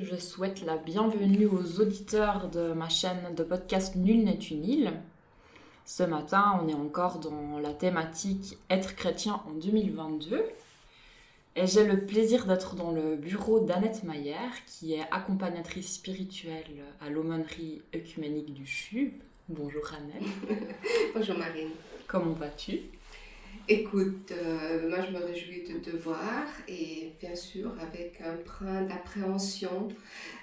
Je souhaite la bienvenue aux auditeurs de ma chaîne de podcast Nul n'est une île. Ce matin, on est encore dans la thématique Être chrétien en 2022. Et j'ai le plaisir d'être dans le bureau d'Annette Mayer, qui est accompagnatrice spirituelle à l'aumônerie œcuménique du CHU. Bonjour Annette. Bonjour Marine. Comment vas-tu? Écoute, euh, moi je me réjouis de te voir et bien sûr avec un brin d'appréhension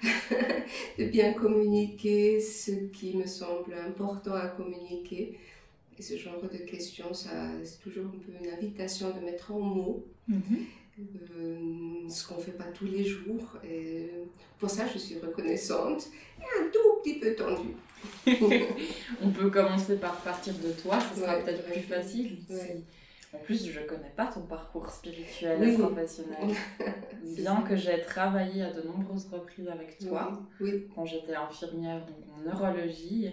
de bien communiquer ce qui me semble important à communiquer. Et ce genre de questions, c'est toujours un peu une invitation de mettre en mots mhm. euh, ce qu'on ne fait pas tous les jours. Et pour ça, je suis reconnaissante et un tout petit peu tendue. On peut commencer par partir de toi, ce sera peut-être plus facile. En plus, je ne connais pas ton parcours spirituel et professionnel. Bien que j'ai travaillé à de nombreuses reprises avec toi, quand j'étais infirmière donc en neurologie,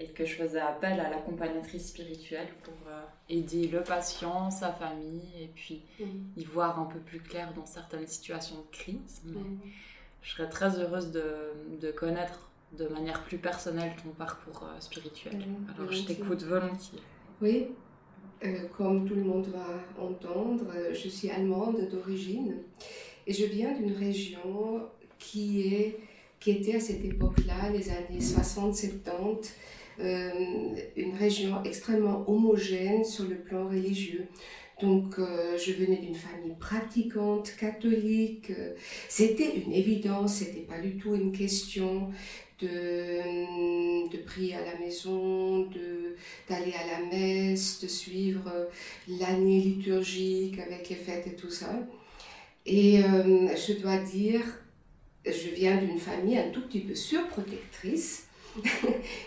et que je faisais appel à l'accompagnatrice spirituelle pour euh, aider le patient, sa famille, et puis y voir un peu plus clair dans certaines situations de crise. Mais je serais très heureuse de, de, connaître de manière plus personnelle ton parcours euh, spirituel. Alors je t'écoute volontiers. Oui, comme tout le monde va entendre, euh, je suis allemande d'origine et je viens d'une région qui, est, qui était à cette époque-là, les années 60-70, euh, une région extrêmement homogène sur le plan religieux. Donc, je venais d'une famille pratiquante, catholique. C'était une évidence, c'était pas du tout une question de, de prier à la maison, d'aller à la messe, de suivre l'année liturgique avec les fêtes et tout ça. Et euh, je dois dire, je viens d'une famille un tout petit peu surprotectrice.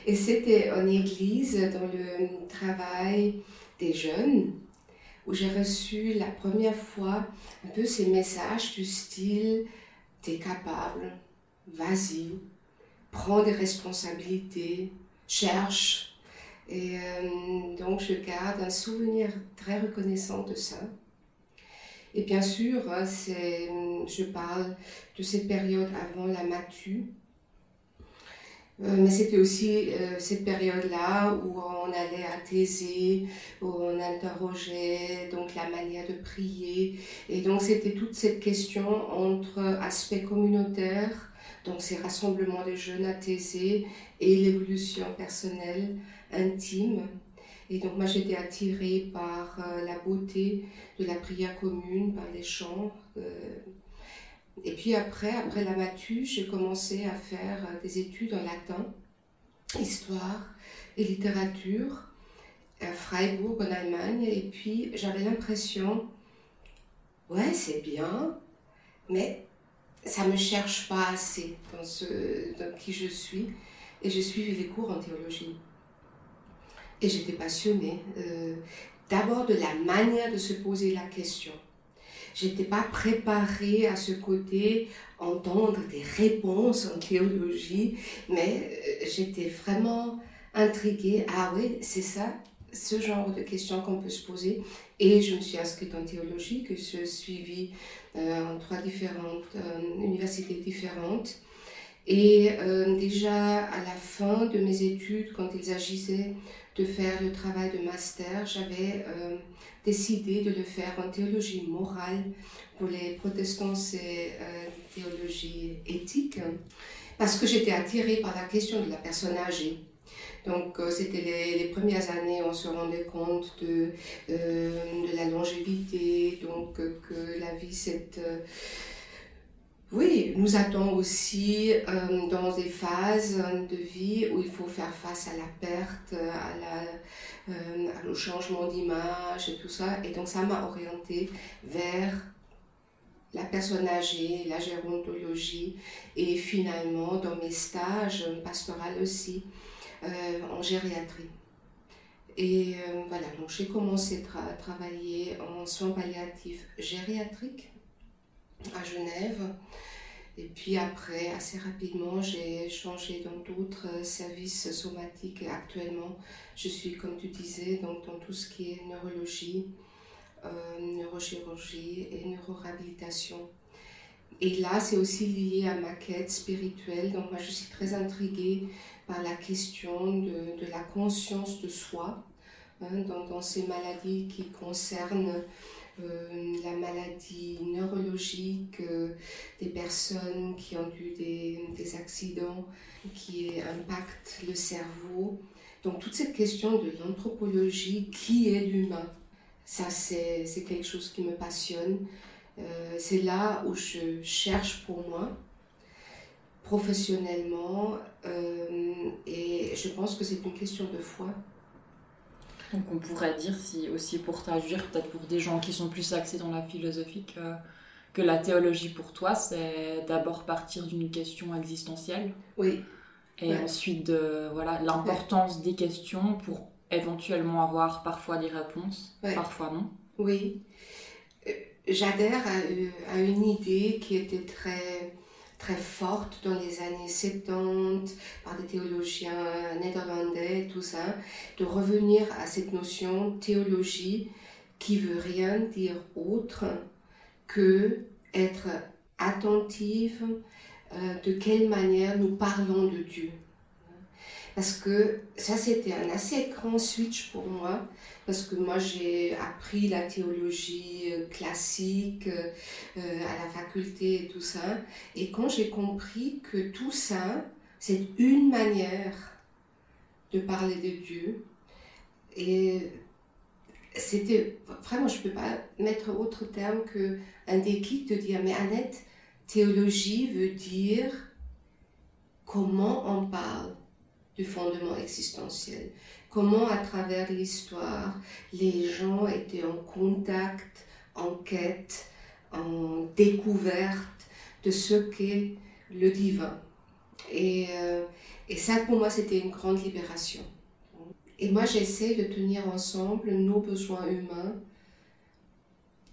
et c'était en église, dans le travail des jeunes, où j'ai reçu la première fois un peu ces messages du style T'es capable, vas-y, prends des responsabilités, cherche. Et euh, donc je garde un souvenir très reconnaissant de ça. Et bien sûr, c'est, je parle de cette période avant la matu. Euh, mais c'était aussi euh, cette période-là où on allait à Thésée, où on interrogeait donc la manière de prier. Et donc c'était toute cette question entre aspect communautaire donc ces rassemblements de jeunes athésés et l'évolution personnelle, intime. Et donc moi j'étais attirée par euh, la beauté de la prière commune, par les chants. Et puis après, après la matu, j'ai commencé à faire euh, des études en latin, histoire et littérature à Freiburg en Allemagne. Et puis j'avais l'impression, ouais c'est bien, mais ça me cherche pas assez dans, ce, qui je suis. Et j'ai suivi les cours en théologie. Et j'étais passionnée. Euh, d'abord de la manière de se poser la question. J'étais pas préparée à ce côté entendre des réponses en théologie, mais euh, j'étais vraiment intriguée. Ah oui, c'est ça, ce genre de questions qu'on peut se poser. Et je me suis inscrite en théologie, que je suivis euh, en trois différentes euh, universités différentes. Et euh, déjà à la fin de mes études, quand il s'agissait de faire le travail de master, j'avais décidé de le faire en théologie morale pour les protestants, c'est théologie éthique, parce que j'étais attirée par la question de la personne âgée. Donc, euh, c'était les, premières années, on se rendait compte de, euh, de la longévité, donc euh, que la vie, c'est... oui, nous attend aussi dans des phases de vie où il faut faire face à la perte, à la, au changement d'image et tout ça. Et donc ça m'a orientée vers la personne âgée, la gérontologie et finalement dans mes stages pastoraux aussi, euh, en gériatrie. Et euh, voilà, donc j'ai commencé à travailler en soins palliatifs gériatriques à Genève. Et puis après, assez rapidement, j'ai changé dans d'autres services somatiques. Actuellement, je suis, comme tu disais, donc dans tout ce qui est neurologie, euh, neurochirurgie et neuroréhabilitation. et là, c'est aussi lié à ma quête spirituelle. Donc moi, je suis très intriguée par la question de, la conscience de soi hein, dans, ces maladies qui concernent euh, la maladie neurologique, euh, des personnes qui ont eu des, accidents qui impactent le cerveau. Donc toute cette question de l'anthropologie, qui est l'humain, ça c'est quelque chose qui me passionne. Euh, c'est là où je cherche pour moi, professionnellement, euh, et je pense que c'est une question de foi. Donc on pourrait dire si aussi pour traduire, peut-être pour des gens qui sont plus axés dans la philosophie, que, que la théologie pour toi, c'est d'abord partir d'une question existentielle. Oui. Et ensuite de voilà l'importance des questions pour éventuellement avoir parfois des réponses, parfois non. Oui j'adhère à, une idée qui était très, très forte dans les années 70 par des théologiens néerlandais, tout ça, de revenir à cette notion théologie qui veut rien dire autre que être attentive euh, de quelle manière nous parlons de Dieu. Parce que ça, c'était un assez grand switch pour moi parce que moi j'ai appris la théologie euh, classique euh, euh, à la faculté et tout ça. Et quand j'ai compris que tout ça, c'est une manière de parler de Dieu, et c'était vraiment, je ne peux pas mettre autre terme qu'un déclic de dire, mais Annette, théologie veut dire comment on parle du fondement existentiel comment à travers l'histoire les gens étaient en contact, en quête, en découverte de ce qu'est le divin. Et, euh, et ça, pour moi, c'était une grande libération. Et moi, j'essaie de tenir ensemble nos besoins humains,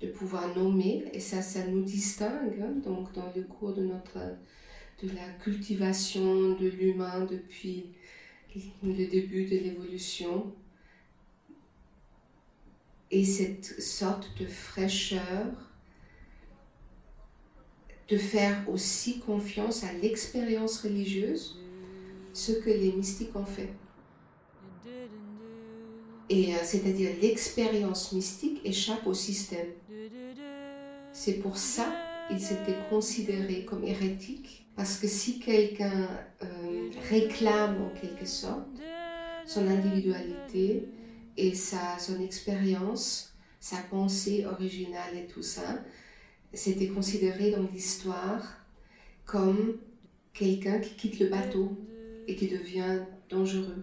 de pouvoir nommer, et ça, ça nous distingue. Hein, donc, dans le cours de notre de la cultivation de l'humain depuis le début de l'évolution et cette sorte de fraîcheur, de faire aussi confiance à l'expérience religieuse, ce que les mystiques ont fait. Et euh, c'est-à-dire l'expérience mystique échappe au système. C'est pour ça qu'ils s'étaient considérés comme hérétiques parce que si quelqu'un euh, réclame en quelque sorte son individualité et son expérience, sa pensée originale et tout ça, c'était considéré dans l'histoire comme quelqu'un qui quitte le bateau et qui devient dangereux.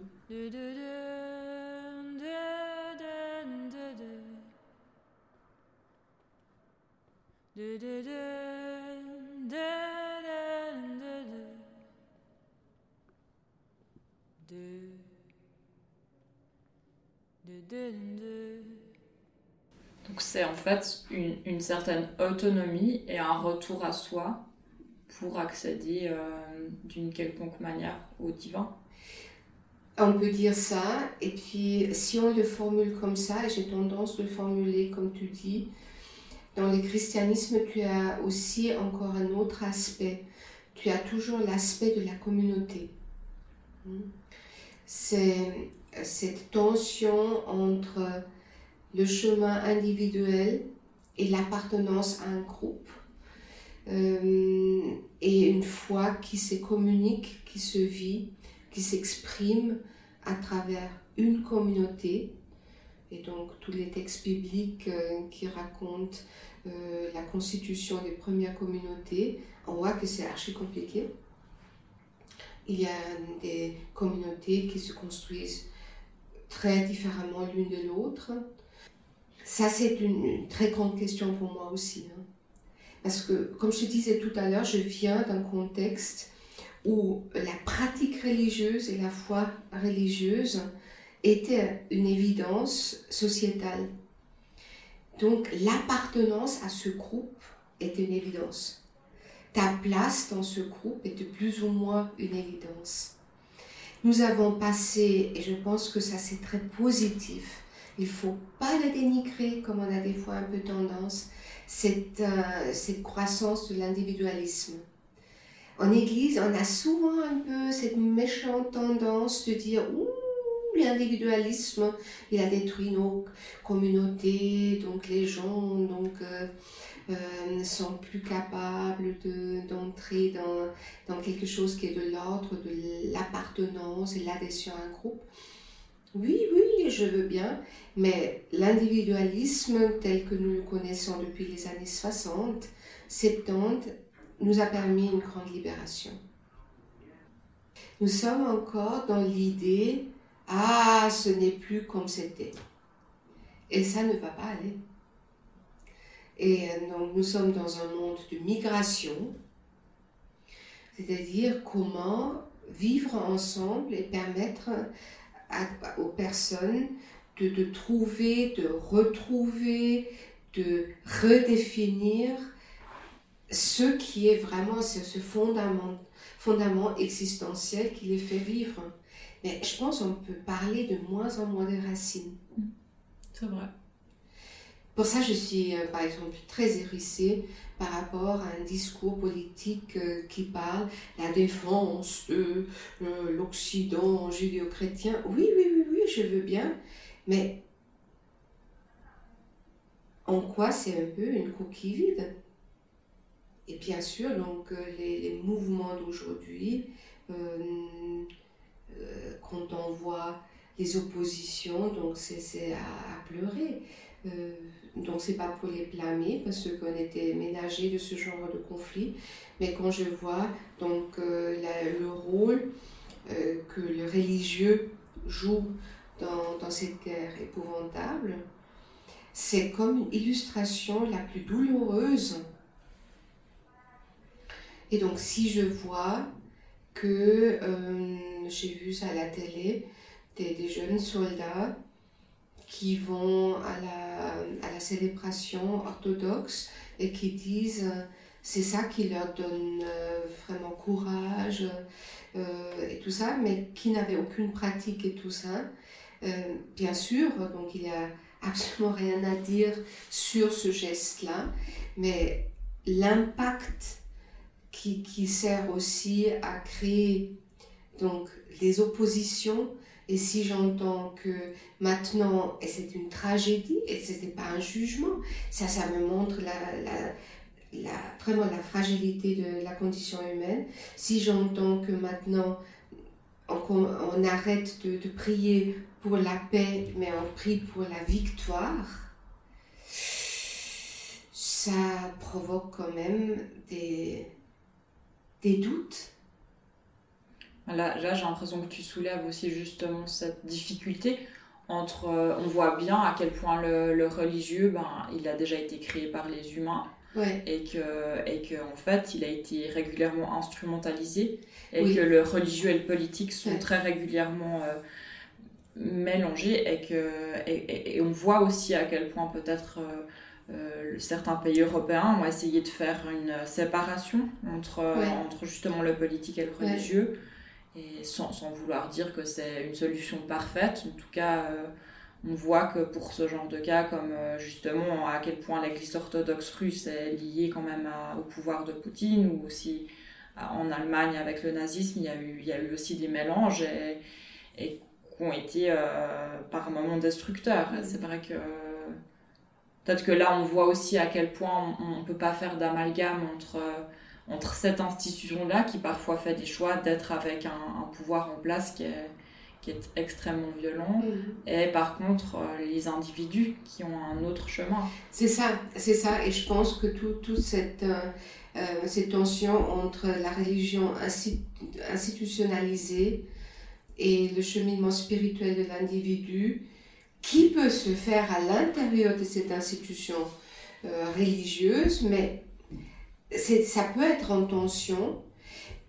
Donc c'est en fait une, une, certaine autonomie et un retour à soi pour accéder euh, d'une quelconque manière au divin. On peut dire ça, et puis si on le formule comme ça, et j'ai tendance de le formuler comme tu dis, dans le christianisme, tu as aussi encore un autre aspect. Tu as toujours l'aspect de la communauté. C'est cette tension entre le chemin individuel et l'appartenance à un groupe. Euh, et une foi qui se communique, qui se vit, qui s'exprime à travers une communauté. Et donc tous les textes bibliques euh, qui racontent euh, la constitution des premières communautés, on voit que c'est archi compliqué. Il y a des communautés qui se construisent très différemment l'une de l'autre. Ça, c'est une, très grande question pour moi aussi. Hein. Parce que, comme je disais tout à l'heure, je viens d'un contexte où la pratique religieuse et la foi religieuse étaient une évidence sociétale. Donc, l'appartenance à ce groupe était une évidence. Ta place dans ce groupe était plus ou moins une évidence. Nous avons passé, et je pense que ça c'est très positif, il faut pas le dénigrer comme on a des fois un peu tendance, cette, euh, croissance de l'individualisme. En Église, on a souvent un peu cette méchante tendance de dire Ouh, l'individualisme, il a détruit nos communautés, donc les gens donc, euh, euh, sont plus capables d'entrer dans, dans quelque chose qui est de l'ordre de l'appartenance et l'adhésion à un groupe. Oui, oui, je veux bien, mais l'individualisme tel que nous le connaissons depuis les années 60, 70, nous a permis une grande libération. Nous sommes encore dans l'idée, ah, ce n'est plus comme c'était. Et ça ne va pas aller. Et euh, donc nous sommes dans un monde de migration, c'est-à-dire comment vivre ensemble et permettre aux personnes de, trouver, de retrouver, de redéfinir ce qui est vraiment ce, fondament, fondament existentiel qui les fait vivre. Mais je pense qu'on peut parler de moins en moins des racines. C'est vrai. Pour ça, je suis, euh, par exemple, très hérissée par rapport à un discours politique euh, qui parle la défense de euh, l'Occident judéo-chrétien. Oui, oui, oui, oui, je veux bien, mais en quoi c'est un peu une coquille vide? Et bien sûr, donc, les, mouvements d'aujourd'hui, quand on voit les oppositions, donc c'est à, pleurer. Donc c'est pas pour les blâmer parce qu'on était ménagés de ce genre de conflit, mais quand je vois donc euh, le rôle euh, que le religieux joue dans, cette guerre épouvantable, c'est comme une illustration la plus douloureuse. Et donc si je vois que euh, j'ai vu ça à la télé, des jeunes soldats qui vont à la, à la célébration orthodoxe et qui disent euh, c'est ça qui leur donne euh, vraiment courage euh, et tout ça, mais qui n'avaient aucune pratique et tout ça. bien sûr, donc il n'y a absolument rien à dire sur ce geste-là, mais l'impact qui, qui, sert aussi à créer donc des oppositions et si j'entends que maintenant, et c'est une tragédie, et ce n'était pas un jugement, ça, ça me montre la, la, la, vraiment la fragilité de la condition humaine. Si j'entends que maintenant, on, on arrête de, de, prier pour la paix, mais on prie pour la victoire, ça provoque quand même des, des doutes Là, j'ai l'impression que tu soulèves aussi justement cette difficulté entre. Euh, on voit bien à quel point le, religieux, ben, il a déjà été créé par les humains. Et que, et que, en fait, il a été régulièrement instrumentalisé. Et que le religieux et le politique sont très régulièrement euh, mélangés. Et, que, et, on voit aussi à quel point peut-être. Euh, certains pays européens ont essayé de faire une séparation entre, entre justement le politique et le religieux et sans, sans, vouloir dire que c'est une solution parfaite. En tout cas, euh, on voit que pour ce genre de cas, comme euh, justement à quel point l'Église orthodoxe russe est liée quand même au pouvoir de Poutine, ou aussi en Allemagne avec le nazisme, il y a eu, il y a eu aussi des mélanges et, et qui ont été euh, par moments destructeurs. C'est vrai que peut-être que là, on voit aussi à quel point on ne peut pas faire d'amalgame entre entre cette institution-là qui parfois fait des choix d'être avec un, pouvoir en place qui est, qui est extrêmement violent, mm. et par contre euh, les individus qui ont un autre chemin. C'est ça, c'est ça, et je pense que toute tout cette, euh, euh, cette tension entre la religion institutionnalisée et le cheminement spirituel de l'individu, qui peut se faire à l'intérieur de cette institution religieuse, mais ça peut être en tension.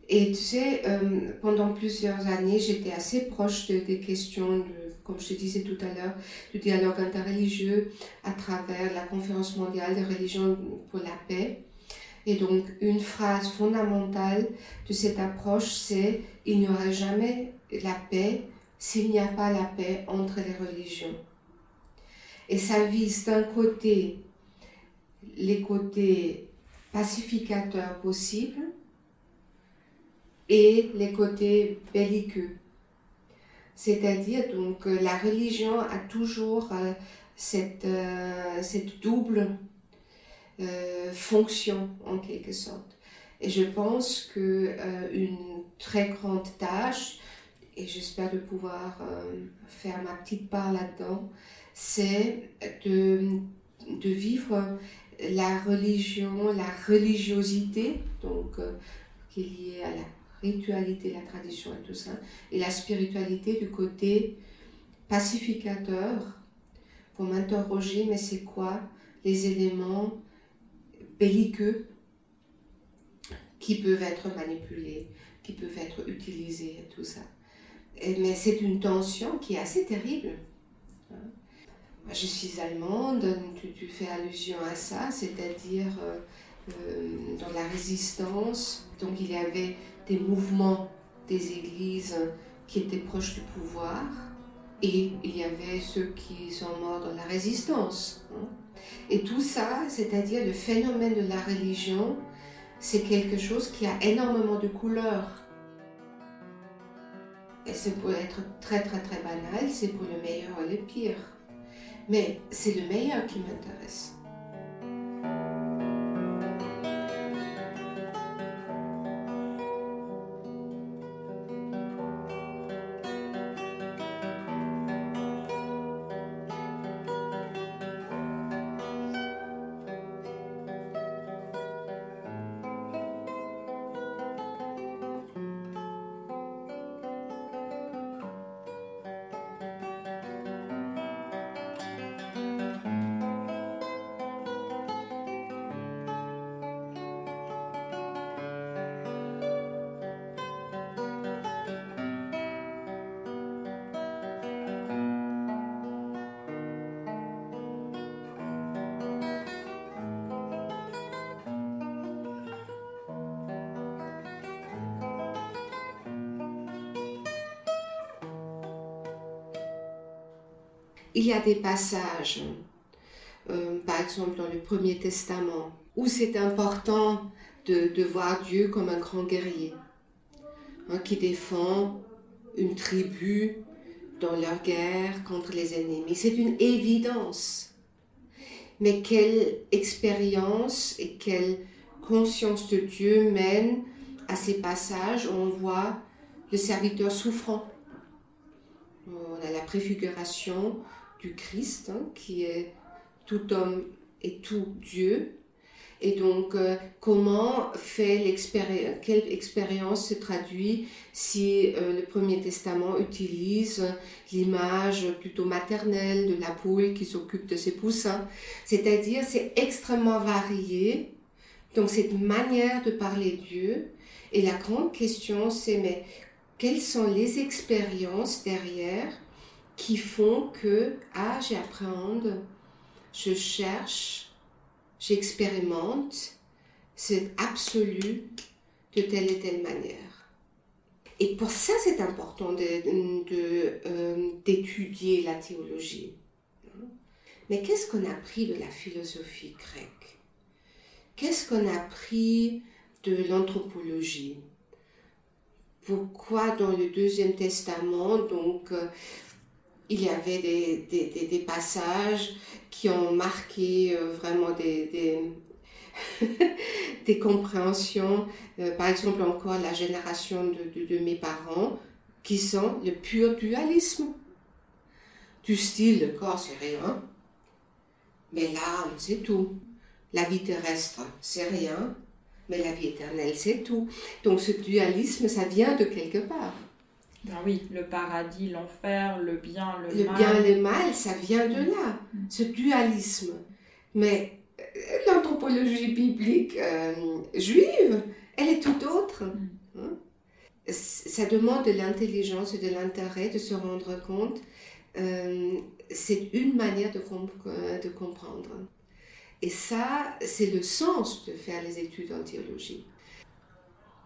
Et tu sais, euh, pendant plusieurs années, j'étais assez proche des questions, de, comme je te disais tout à l'heure, du dialogue interreligieux à travers la conférence mondiale des religions pour la paix. Et donc, une phrase fondamentale de cette approche, c'est il n'y aura jamais la paix s'il n'y a pas la paix entre les religions. Et ça vise d'un côté les côtés pacificateurs possibles et les côtés belliqueux. C'est-à-dire, donc, euh, la religion a toujours euh, cette, euh, cette double fonction, en quelque sorte. Et je pense que une très grande tâche, et j'espère de pouvoir faire ma petite part là-dedans, c'est de, de vivre la religion, la religiosité, donc qui est liée à la ritualité, la tradition et tout ça, et la spiritualité du côté pacificateur pour m'interroger, mais c'est quoi les éléments belliqueux qui peuvent être manipulés, qui peuvent être utilisés tout ça. Mais c'est une tension qui est assez terrible. Hein. Je suis allemande, tu, tu fais allusion à ça, c'est-à-dire euh, euh, dans la résistance, donc il y avait des mouvements des églises qui étaient proches du pouvoir et il y avait ceux qui sont morts dans la résistance. Hein. Et tout ça, c'est-à-dire le phénomène de la religion, c'est quelque chose qui a énormément de couleurs. Et c'est pour être très très très banal, c'est pour le meilleur et le pire. Mais c'est le meilleur qui m'intéresse. A des passages, euh, par exemple dans le Premier Testament, où c'est important de, voir Dieu comme un grand guerrier, hein, qui défend une tribu dans leur guerre contre les ennemis. C'est une évidence. Mais quelle expérience et quelle conscience de Dieu mène à ces passages où on voit le serviteur souffrant. On a la préfiguration du Christ, hein, qui est tout homme et tout Dieu. Et donc, euh, comment fait l'expérience, quelle expérience se traduit si euh, le Premier Testament utilise l'image plutôt maternelle de la poule qui s'occupe de ses poussins? C'est-à-dire, c'est extrêmement varié. Donc, cette manière de parler Dieu. Et la grande question, c'est, mais quelles sont les expériences derrière qui font que, ah, j'appréhende, je cherche, j'expérimente, c'est absolu de telle et telle manière. Et pour ça, c'est important d'étudier euh, la théologie. Mais qu'est-ce qu'on a appris de la philosophie grecque? Qu'est-ce qu'on a appris de l'anthropologie? Pourquoi dans le Deuxième Testament, donc, euh, il y avait des, des, des, passages qui ont marqué euh, vraiment des, des, compréhensions. Euh, par exemple, encore la génération de, de, mes parents, qui sont le pur dualisme. Du style, le corps, c'est rien. Mais l'âme, c'est tout. La vie terrestre, c'est rien. Mais la vie éternelle, c'est tout. Donc ce dualisme, ça vient de quelque part. Ben oui, le paradis, l'enfer, le bien, le, mal. Le bien et le mal, ça vient de là, mm. ce dualisme. Mais euh, l'anthropologie biblique euh, juive, elle est tout autre. Mm. Hein? Ça demande de l'intelligence et de l'intérêt de se rendre compte. Euh, c'est une manière de, de comprendre. Et ça, c'est le sens de faire les études en théologie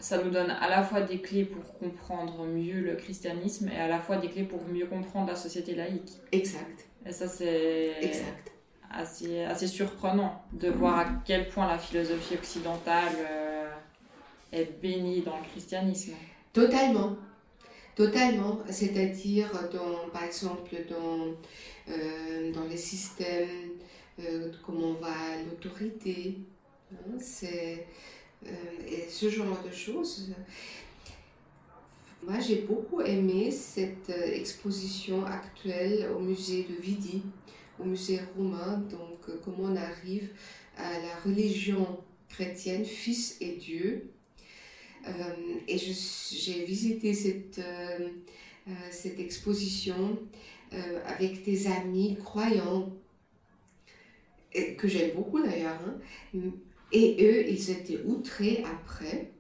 ça nous donne à la fois des clés pour comprendre mieux le christianisme et à la fois des clés pour mieux comprendre la société laïque. Exact. Et ça, c'est. Assez, assez surprenant de voir à quel point la philosophie occidentale est bénie dans le christianisme. Totalement. Totalement. C'est-à-dire, dans, par exemple, dans, euh, dans les systèmes, euh, comment on va l'autorité, hein, c'est, euh, et ce genre de choses. Moi, j'ai beaucoup aimé cette exposition actuelle au musée de Vidi, au musée roumain, donc comment on arrive à la religion chrétienne, Fils et Dieu, euh, et j'ai visité cette, euh, euh, cette exposition avec des amis croyants, que j'aime beaucoup d'ailleurs. Hein. Et eux, ils étaient outrés après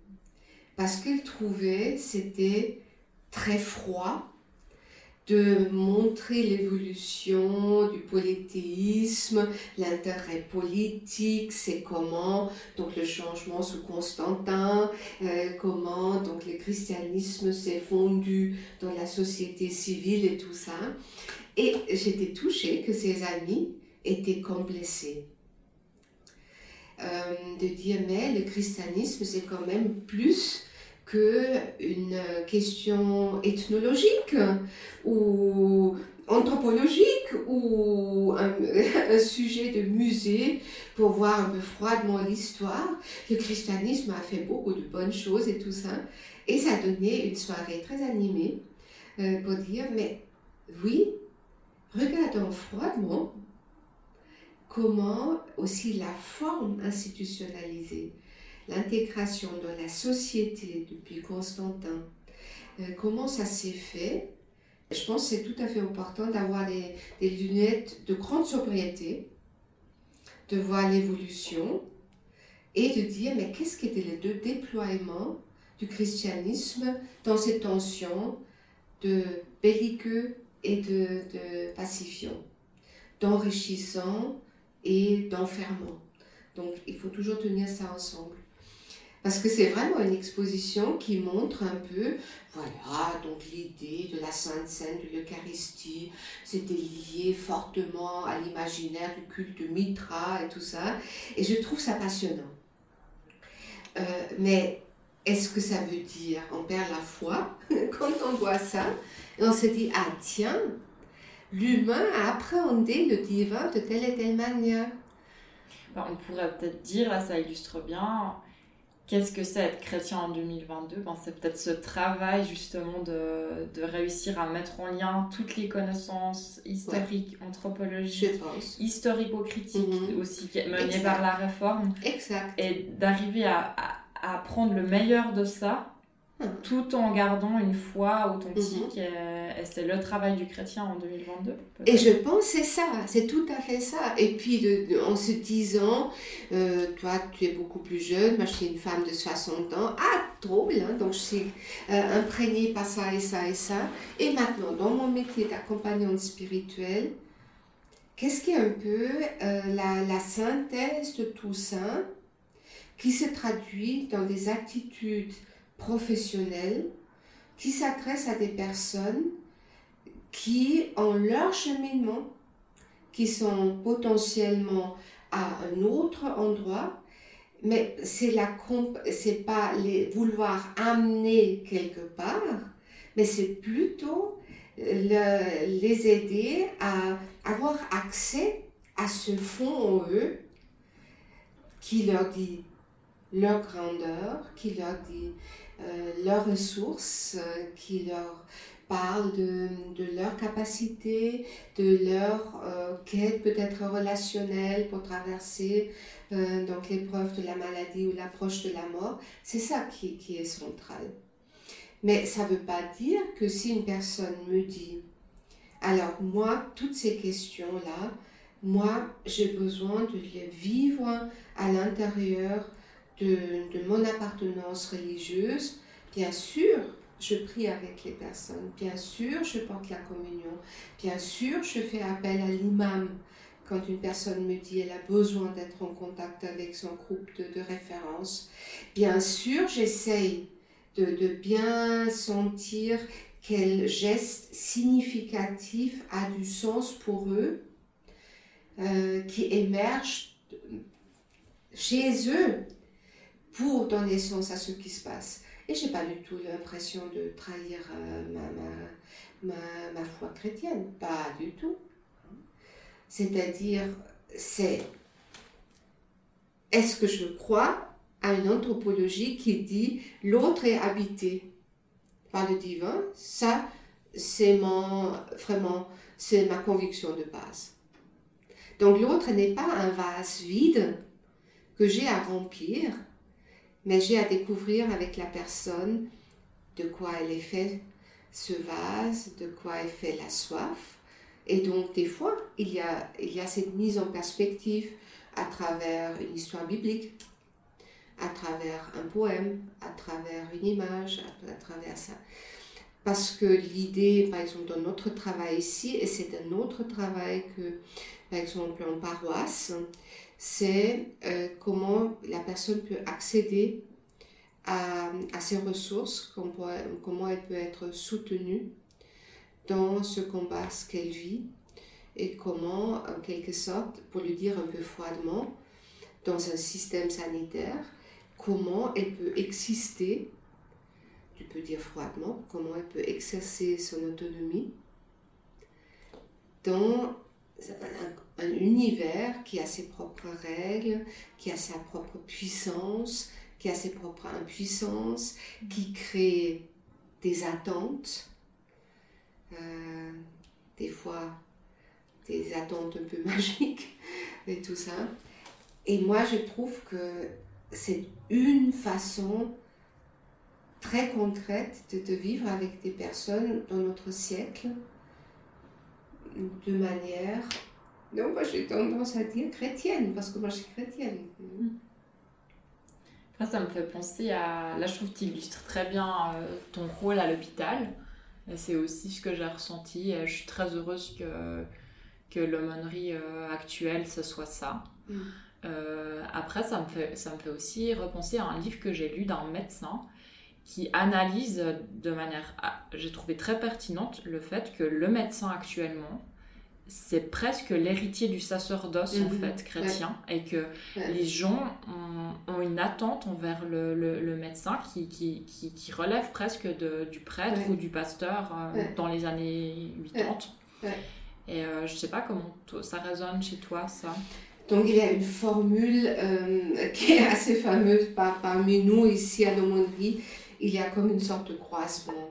parce qu'ils trouvaient c'était très froid de montrer l'évolution du polythéisme, l'intérêt politique, c'est comment donc le changement sous Constantin, euh, comment donc le christianisme s'est fondu dans la société civile et tout ça. Et j'étais touchée que ces amis étaient complexés. Euh, de dire mais le christianisme c'est quand même plus qu'une question ethnologique ou anthropologique ou un, sujet de musée pour voir un peu froidement l'histoire. Le christianisme a fait beaucoup de bonnes choses et tout ça. Et ça a donné une soirée très animée euh, pour dire, mais oui, regardons froidement comment aussi la forme institutionnalisée l'intégration dans la société depuis Constantin, euh, comment ça s'est fait. Je pense que c'est tout à fait important d'avoir des, lunettes de grande sobriété, de voir l'évolution et de dire mais qu'est-ce qui était les deux déploiements du christianisme dans ces tensions de belliqueux et de, de pacifiant, d'enrichissant et d'enfermant. Donc il faut toujours tenir ça ensemble. Parce que c'est vraiment une exposition qui montre un peu, voilà, donc l'idée de la Sainte Seine, de l'Eucharistie, c'était lié fortement à l'imaginaire du culte Mitra et tout ça. Et je trouve ça passionnant. Euh, mais est-ce que ça veut dire on perd la foi quand on voit ça? Et on se dit, ah tiens, l'humain a appréhendé le divin de telle et telle manière on pourrait peut-être dire, là ça illustre bien, qu'est-ce que c'est être chrétien en 2022 ben, C'est peut-être ce travail justement de, de, réussir à mettre en lien toutes les connaissances historiques, anthropologiques, historico-critiques mhm. aussi menées par la réforme. Exact. Et d'arriver à, à, à, prendre le meilleur de ça tout en gardant une foi authentique. Mhm. Et c'est le travail du chrétien en 2022. Et je pense c'est ça, c'est tout à fait ça. Et puis en se disant, euh, toi tu es beaucoup plus jeune, moi je suis une femme de 60 ans, ah drôle, hein, donc je suis euh, imprégnée par ça et ça et ça. Et maintenant, dans mon métier d'accompagnante spirituelle, qu'est-ce qui est un peu euh, la, la synthèse de tout ça qui se traduit dans des attitudes professionnels qui s'adressent à des personnes qui ont leur cheminement, qui sont potentiellement à un autre endroit, mais c'est la c'est pas les vouloir amener quelque part, mais c'est plutôt les aider à avoir accès à ce fond en eux qui leur dit leur grandeur, qui leur dit leurs ressources, euh, qui leur parlent de, de leur capacité, de leur euh, quête peut-être relationnelle pour traverser donc l'épreuve de la maladie ou l'approche de la mort. C'est ça qui, qui est central. Mais ça ne veut pas dire que si une personne me dit, alors moi, toutes ces questions-là, moi, j'ai besoin de les vivre à l'intérieur de, mon appartenance religieuse, bien sûr, je prie avec les personnes, bien sûr, je porte la communion, bien sûr, je fais appel à l'imam quand une personne me dit qu'elle a besoin d'être en contact avec son groupe de, référence. Bien sûr, j'essaye de, de, bien sentir quel geste significatif a du sens pour eux. euh, qui émergent chez eux pour donner sens à ce qui se passe. Et j'ai pas du tout l'impression de trahir euh, ma, ma, ma, ma, foi chrétienne, pas du tout. C'est-à-dire, c'est est-ce que je crois à une anthropologie qui dit l'autre est habité par le divin? Ça, c'est vraiment, c'est ma conviction de base. Donc l'autre n'est pas un vase vide que j'ai à remplir, mais j'ai à découvrir avec la personne de quoi elle est fait ce vase, de quoi elle fait la soif. Et donc des fois, il y a, il y a cette mise en perspective à travers une histoire biblique, à travers un poème, à travers une image, à, travers ça. Parce que l'idée, par exemple, dans notre travail ici, et c'est un autre travail que, par exemple, en paroisse, c'est euh, comment la personne peut accéder à, à ses ressources, comment elle peut être soutenue dans ce combat, ce qu'elle vit, et comment, en quelque sorte, pour le dire un peu froidement, dans un système sanitaire, comment elle peut exister, tu peux dire froidement, comment elle peut exercer son autonomie dans un, univers qui a ses propres règles, qui a sa propre puissance, qui a ses propres impuissances, qui crée des attentes, euh, des fois des attentes un peu magiques et tout ça. Et moi, je trouve que c'est une façon très concrète de, de, vivre avec des personnes dans notre siècle de manière, non, moi j'ai tendance à dire chrétienne, parce que moi je suis chrétienne. Après, ça me fait penser à. Là, je trouve que tu illustres très bien euh, ton rôle à l'hôpital. C'est aussi ce que j'ai ressenti. Je suis très heureuse que, que l'aumônerie euh, actuelle, ce soit ça. Mm. Euh, après, ça me, fait, ça me fait aussi repenser à un livre que j'ai lu d'un médecin qui analyse de manière, ah, j'ai trouvé très pertinente, le fait que le médecin actuellement, c'est presque l'héritier du sacerdoce en mhm. fait chrétien et que les gens ont, une attente envers le, le, médecin qui, qui, qui, relève presque de, du prêtre ou du pasteur euh, dans les années 80. Et euh, je sais pas comment ça résonne chez toi ça. Donc il y a une formule euh, qui est assez fameuse par, parmi nous ici à l'aumônerie. Il y a comme une sorte de croisement.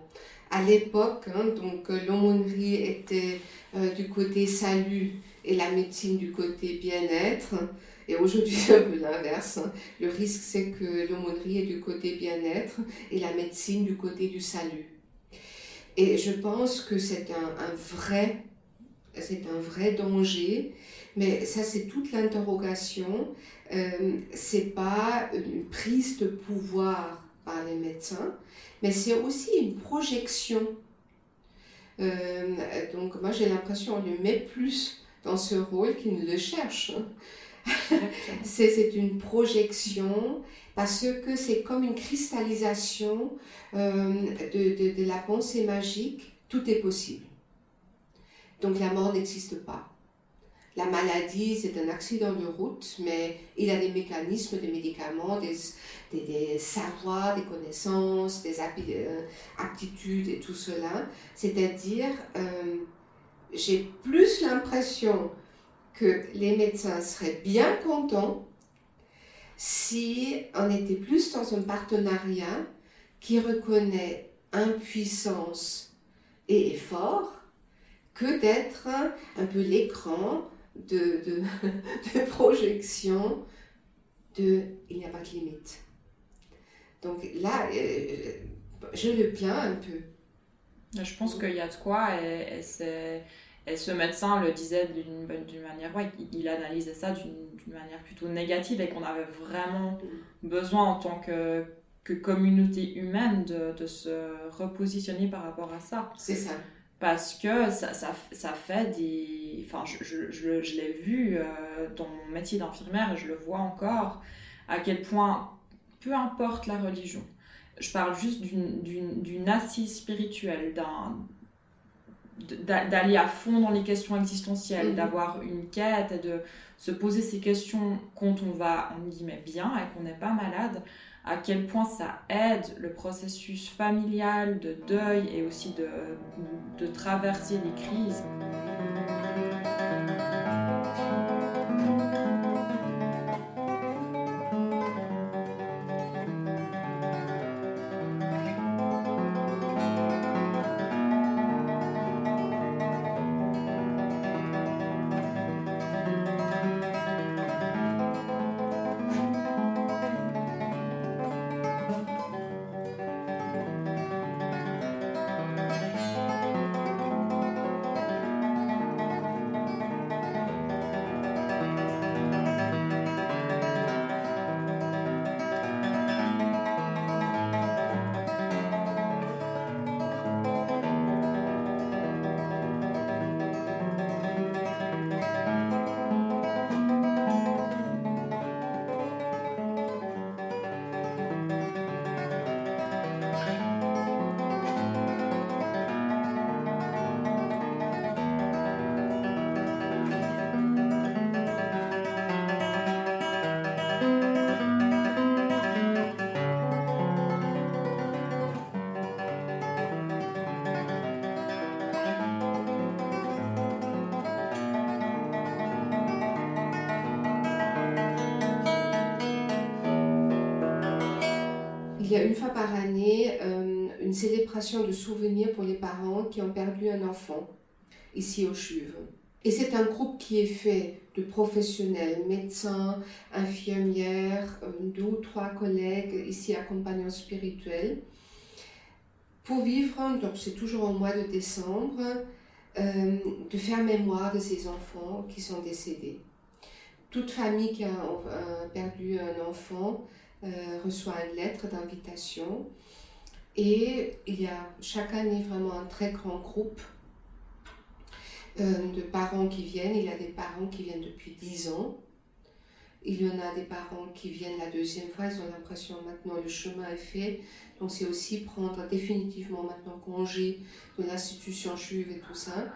À l'époque, hein, donc l'aumônerie était euh, du côté salut et la médecine du côté bien-être. Et aujourd'hui, c'est un peu l'inverse. Le risque, c'est que l'aumônerie est du côté bien-être et la médecine du côté du salut. Et je pense que c'est un, un vrai c'est un vrai danger, mais ça c'est toute l'interrogation. Euh, c'est pas une prise de pouvoir par les médecins, mais c'est aussi une projection. Euh, donc moi j'ai l'impression qu'on lui met plus dans ce rôle qu'il ne le cherche. c'est une projection parce que c'est comme une cristallisation euh, de, de, de la pensée magique. Tout est possible. Donc la mort n'existe pas. La maladie, c'est un accident de route, mais il a des mécanismes, des médicaments, des, des, savoirs, des connaissances, des euh, aptitudes et tout cela. C'est-à-dire, euh, j'ai plus l'impression que les médecins seraient bien contents si on était plus dans un partenariat qui reconnaît impuissance et effort que d'être un peu l'écran de, de, de, projection de il n'y a pas de limite. Donc là, euh, je le plains un peu. Je pense qu'il y a de quoi, et, et, ce médecin le disait d'une manière, ouais, il, analysait ça d'une manière plutôt négative et qu'on avait vraiment besoin en tant que, que communauté humaine de, de se repositionner par rapport à ça. C'est ça parce que ça, ça, ça, fait des... Enfin, je, je, je, je l'ai vu euh, dans mon métier d'infirmière et je le vois encore, à quel point, peu importe la religion, je parle juste d'une assise spirituelle, d'un d'aller à fond dans les questions existentielles, Mhm. d'avoir une quête et de se poser ces questions quand on va, en guillemets, bien et qu'on n'est pas malade, à quel point ça aide le processus familial de deuil et aussi de, traverser les crises. Il y a une fois par année euh, une célébration de souvenirs pour les parents qui ont perdu un enfant, ici au Chuve. Et c'est un groupe qui est fait de professionnels, médecins, infirmières, euh, deux ou trois collègues ici accompagnants spirituels, pour vivre, donc c'est toujours au mois de décembre, euh, de faire mémoire de ces enfants qui sont décédés. Toute famille qui a perdu un enfant reçoit une lettre d'invitation et il y a chaque année vraiment un très grand groupe euh, de parents qui viennent. Il y a des parents qui viennent depuis 10 ans. Il y en a des parents qui viennent la deuxième fois. Ils ont l'impression maintenant le chemin est fait. Donc c'est aussi prendre définitivement maintenant congé de l'institution juive et tout ça.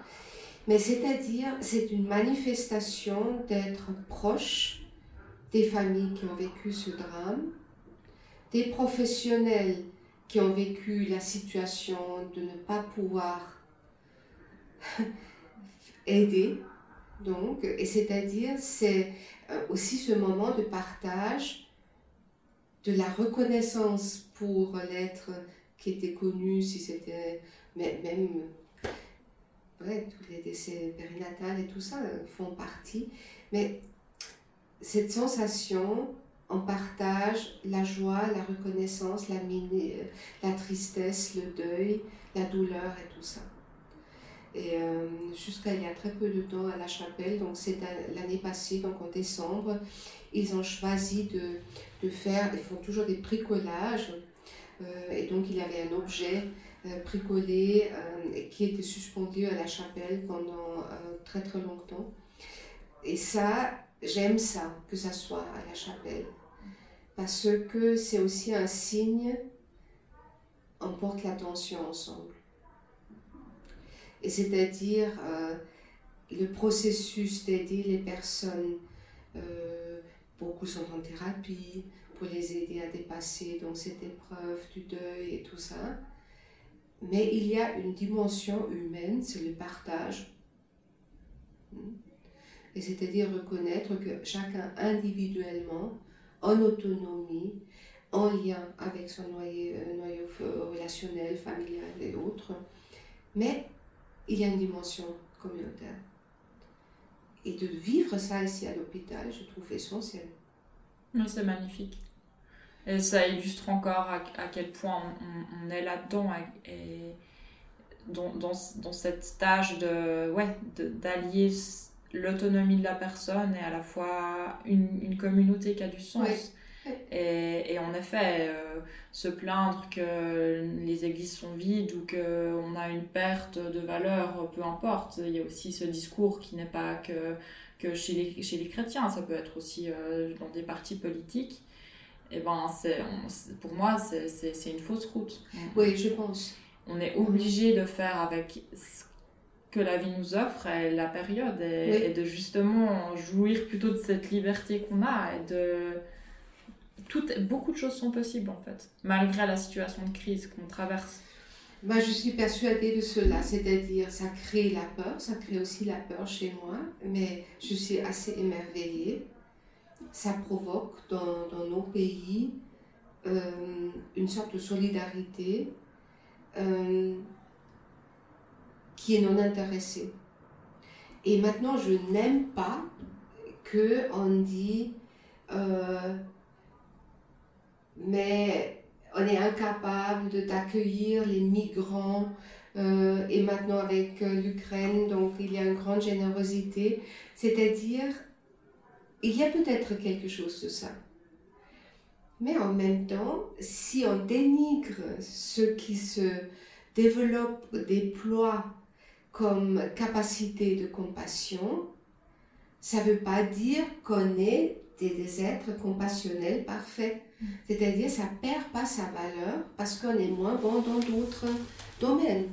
Mais c'est-à-dire, c'est une manifestation d'être proche des familles qui ont vécu ce drame, des professionnels qui ont vécu la situation de ne pas pouvoir aider. Donc, et c'est-à-dire, c'est aussi ce moment de partage, de la reconnaissance pour l'être qui était connu, si c'était même ouais, tous les décès périnatales et tout ça font partie, mais cette sensation, on partage la joie, la reconnaissance, la, tristesse, le deuil, la douleur et tout ça. Et euh, jusqu'à il y a très peu de temps à la chapelle, donc c'est l'année passée, donc en décembre, ils ont choisi de, de faire, ils font toujours des bricolages, euh, et donc il y avait un objet euh, bricolé euh, qui était suspendu à la chapelle pendant très très longtemps. Et ça, j'aime ça, que ça soit à la chapelle, parce que c'est aussi un signe, on porte l'attention ensemble. Et c'est-à-dire euh, le processus d'aider les personnes, euh, beaucoup sont en thérapie pour les aider à dépasser donc cette épreuve du deuil et tout ça. Mais il y a une dimension humaine, c'est le partage. Et c'est-à-dire reconnaître que chacun individuellement, en autonomie, en lien avec son noyau, noyau relationnel, familial et autres, mais il y a une dimension communautaire. Et de vivre ça ici à l'hôpital, je trouve essentiel. C'est magnifique. Et ça illustre encore à, quel point on, est là-dedans dans, dans, cette tâche de, ouais, d'allier l'autonomie de la personne et à la fois une, une communauté qui a du sens. Et, et, en effet, euh, se plaindre que les églises sont vides ou qu'on a une perte de valeur, peu importe. Il y a aussi ce discours qui n'est pas que, que chez, les, chez les chrétiens, ça peut être aussi euh, dans des partis politiques. Et ben, c'est, pour moi, c'est, une fausse route. Oui, je pense. On est obligé de faire avec que la vie nous offre la période et, de justement jouir plutôt de cette liberté qu'on a et de tout, beaucoup de choses sont possibles en fait malgré la situation de crise qu'on traverse. Moi, je suis persuadée de cela, c'est-à-dire ça crée la peur, ça crée aussi la peur chez moi, mais je suis assez émerveillée. Ça provoque dans, dans nos pays euh, une sorte de solidarité euh, qui est non intéressée. Et maintenant, je n'aime pas que on dit euh, mais on est incapable d'accueillir les migrants. Euh, et maintenant avec euh, l'Ukraine, donc il y a une grande générosité. C'est-à-dire, il y a peut-être quelque chose de ça. Mais en même temps, si on dénigre ce qui se développe, déploie comme capacité de compassion, ça ne veut pas dire qu'on est des, êtres compassionnels parfaits. C'est-à-dire, ça perd pas sa valeur parce qu'on est moins bon dans d'autres domaines.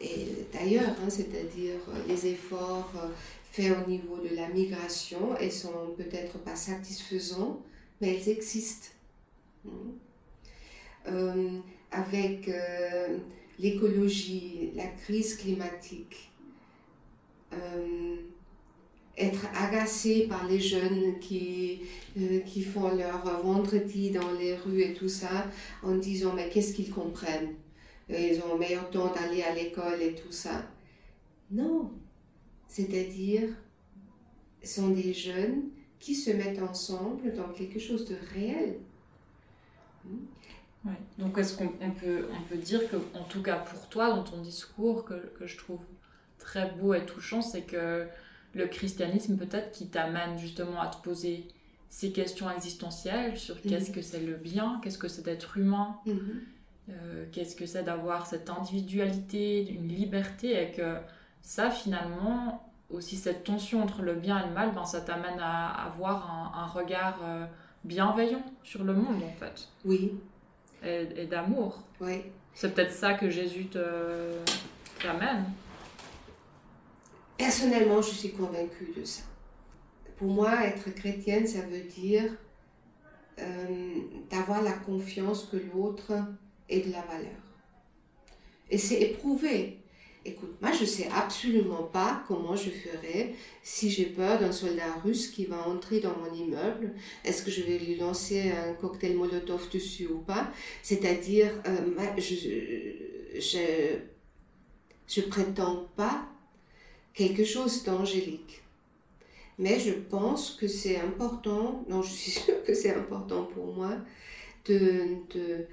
Et d'ailleurs, hein, c'est-à-dire les efforts euh, faits au niveau de la migration, ils sont peut-être pas satisfaisants, mais ils existent. Mm. Euh, avec euh, l'écologie, la crise climatique, être agacé par les jeunes qui, euh, qui font leur vendredi dans les rues et tout ça, en disant mais qu'est-ce qu'ils comprennent? Ils ont meilleur temps d'aller à l'école et tout ça. Non, c'est-à-dire, ce sont des jeunes qui se mettent ensemble dans quelque chose de réel. Donc est-ce qu'on peut, on peut dire que, en tout cas pour toi, dans ton discours, que, que je trouve très beau et touchant, c'est que le christianisme peut-être qui t'amène justement à te poser ces questions existentielles sur mhm. qu'est-ce que c'est le bien, qu'est-ce que c'est d'être humain, mhm. euh, qu'est-ce que c'est d'avoir cette individualité, une liberté, et que ça finalement, aussi cette tension entre le bien et le mal, ben, ça t'amène à avoir un, regard euh, bienveillant sur le monde en fait. Oui. Et, d'amour. Oui. C'est peut-être ça que Jésus t'amène. Personnellement, je suis convaincue de ça. Pour moi, être chrétienne, ça veut dire euh, d'avoir la confiance que l'autre est de la valeur. Et c'est éprouvé. Écoute, moi je sais absolument pas comment je ferais si j'ai peur d'un soldat russe qui va entrer dans mon immeuble. Est-ce que je vais lui lancer un cocktail Molotov dessus ou pas? C'est-à-dire, euh, je, je, je prétends pas quelque chose d'angélique. Mais je pense que c'est important, non, je suis sûre que c'est important pour moi de, de,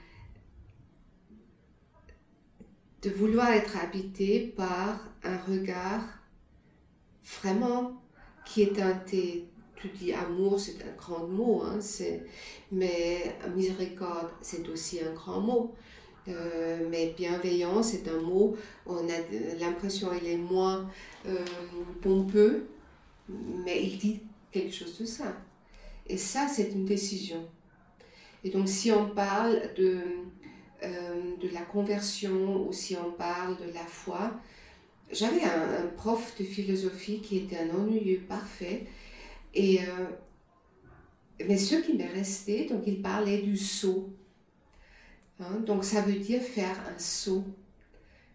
de vouloir être habité par un regard vraiment qui est teinté tu dis amour, c'est un grand mot, hein, mais miséricorde, c'est aussi un grand mot. Euh, mais bienveillant, c'est un mot, on a l'impression qu'il est moins euh, pompeux, mais il dit quelque chose de ça. Et ça, c'est une décision. Et donc, si on parle de, euh, de la conversion ou si on parle de la foi, j'avais un, prof de philosophie qui était un ennuyeux parfait. Et, mais ce qui m'est resté, donc il parlait du saut. Hein, donc ça veut dire faire un saut.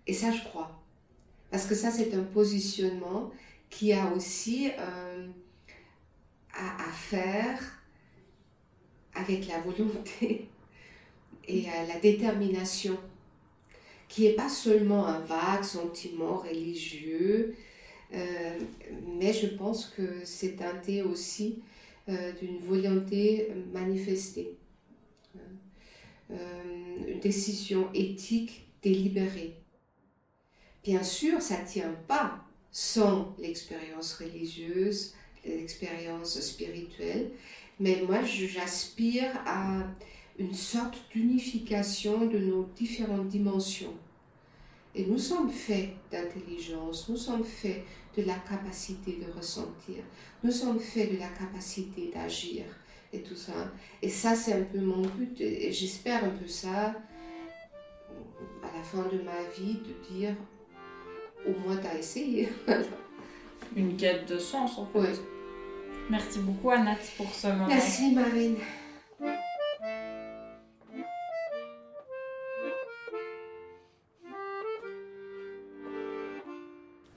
Et ça, je crois. Parce que ça, c'est un positionnement qui a aussi euh, à, faire avec la volonté et la détermination, qui n'est pas seulement un vague sentiment religieux, euh, mais je pense que c'est teinté aussi euh, d'une volonté manifestée. Euh, une décision éthique délibérée. Bien sûr, ça ne tient pas sans l'expérience religieuse, l'expérience spirituelle, mais moi j'aspire à une sorte d'unification de nos différentes dimensions. Et nous sommes faits d'intelligence, nous sommes faits de la capacité de ressentir, nous sommes faits de la capacité d'agir et tout ça. Et ça, c'est un peu mon but, et j'espère un peu ça à la fin de ma vie, de dire, au moins tu as essayé. Une quête de sens en fait. Oui. Merci beaucoup Annette pour ce moment. Merci Marine.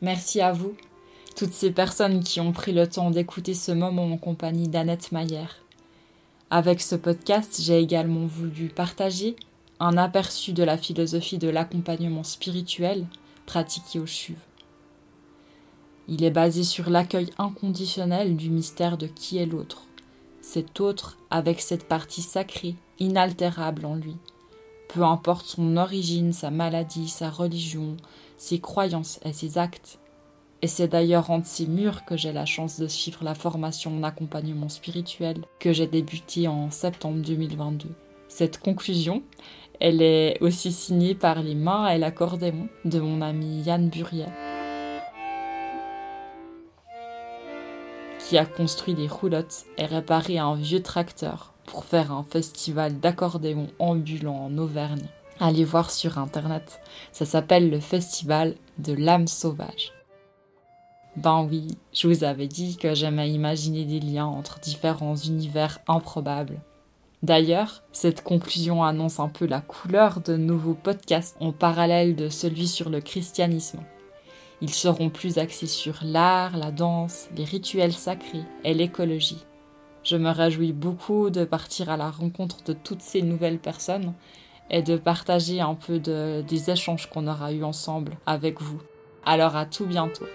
Merci à vous, toutes ces personnes qui ont pris le temps d'écouter ce moment en compagnie d'Annette Maillère. Avec ce podcast, j'ai également voulu partager un aperçu de la philosophie de l'accompagnement spirituel pratiqué au CHUV. Il est basé sur l'accueil inconditionnel du mystère de qui est l'autre, cet autre avec cette partie sacrée, inaltérable en lui. Peu importe son origine, sa maladie, sa religion, ses croyances et ses actes. Et c'est d'ailleurs entre ces murs que j'ai la chance de suivre la formation en accompagnement spirituel que j'ai débutée en septembre 2022. Cette conclusion, elle est aussi signée par les mains et l'accordéon de mon ami Yann Buriel. qui a construit des roulottes et réparé un vieux tracteur pour faire un festival d'accordéon ambulant en Auvergne. Allez voir sur internet, ça s'appelle le festival de l'âme sauvage. Ben oui, je vous avais dit que j'aimais imaginer des liens entre différents univers improbables. D'ailleurs, cette conclusion annonce un peu la couleur de nouveaux podcasts en parallèle de celui sur le christianisme. Ils seront plus axés sur l'art, la danse, les rituels sacrés et l'écologie. Je me réjouis beaucoup de partir à la rencontre de toutes ces nouvelles personnes et de partager un peu de, des échanges qu'on aura eus ensemble avec vous. Alors à tout bientôt.